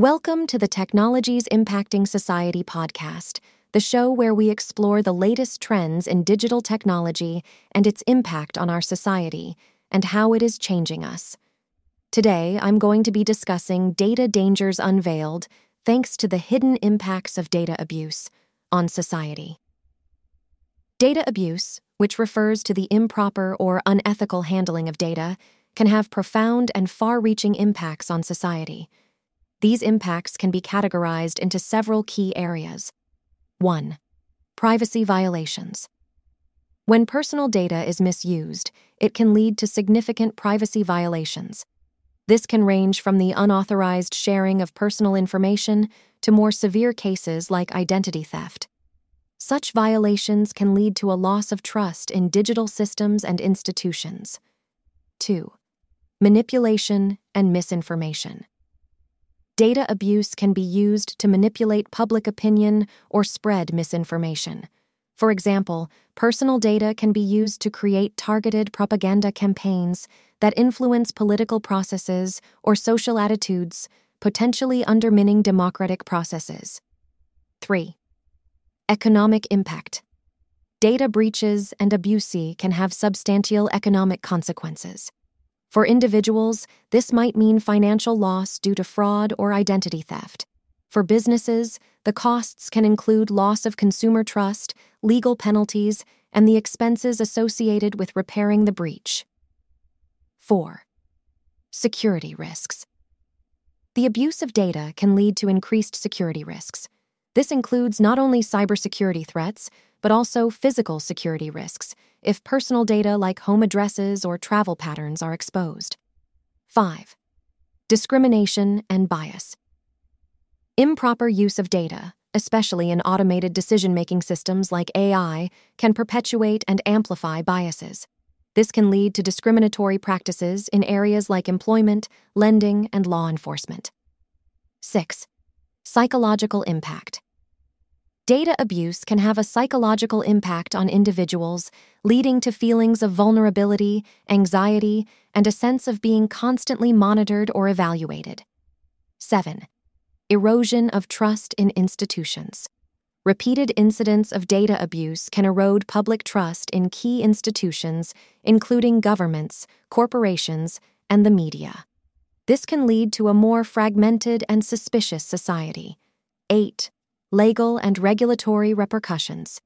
Welcome to the Technologies Impacting Society podcast, the show where we explore the latest trends in digital technology and its impact on our society and how it is changing us. Today, I'm going to be discussing data dangers unveiled thanks to the hidden impacts of data abuse on society. Data abuse, which refers to the improper or unethical handling of data, can have profound and far reaching impacts on society. These impacts can be categorized into several key areas. 1. Privacy violations. When personal data is misused, it can lead to significant privacy violations. This can range from the unauthorized sharing of personal information to more severe cases like identity theft. Such violations can lead to a loss of trust in digital systems and institutions. 2. Manipulation and misinformation. Data abuse can be used to manipulate public opinion or spread misinformation. For example, personal data can be used to create targeted propaganda campaigns that influence political processes or social attitudes, potentially undermining democratic processes. 3. Economic impact. Data breaches and abuse can have substantial economic consequences. For individuals, this might mean financial loss due to fraud or identity theft. For businesses, the costs can include loss of consumer trust, legal penalties, and the expenses associated with repairing the breach. 4. Security risks. The abuse of data can lead to increased security risks. This includes not only cybersecurity threats, but also physical security risks if personal data like home addresses or travel patterns are exposed. 5. Discrimination and bias. Improper use of data, especially in automated decision making systems like AI, can perpetuate and amplify biases. This can lead to discriminatory practices in areas like employment, lending, and law enforcement. 6. Psychological impact. Data abuse can have a psychological impact on individuals, leading to feelings of vulnerability, anxiety, and a sense of being constantly monitored or evaluated. 7. Erosion of trust in institutions. Repeated incidents of data abuse can erode public trust in key institutions, including governments, corporations, and the media. This can lead to a more fragmented and suspicious society. 8 legal and regulatory repercussions.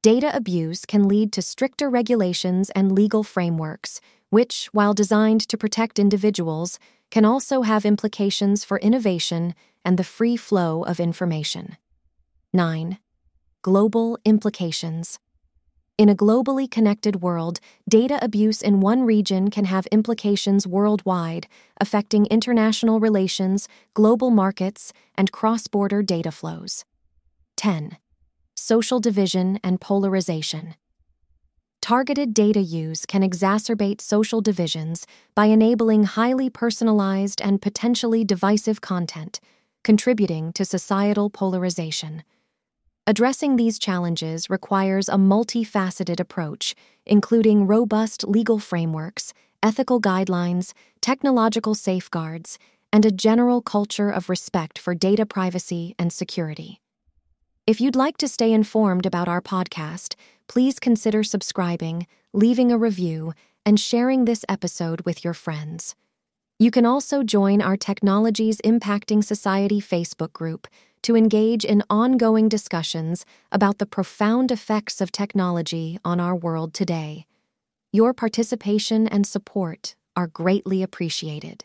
Data abuse can lead to stricter regulations and legal frameworks, which, while designed to protect individuals, can also have implications for innovation and the free flow of information. 9. Global implications. In a globally connected world, data abuse in one region can have implications worldwide, affecting international relations, global markets, and cross border data flows. 10. Social division and polarization. Targeted data use can exacerbate social divisions by enabling highly personalized and potentially divisive content, contributing to societal polarization. Addressing these challenges requires a multifaceted approach, including robust legal frameworks, ethical guidelines, technological safeguards, and a general culture of respect for data privacy and security. If you'd like to stay informed about our podcast, please consider subscribing, leaving a review, and sharing this episode with your friends. You can also join our Technologies Impacting Society Facebook group to engage in ongoing discussions about the profound effects of technology on our world today. Your participation and support are greatly appreciated.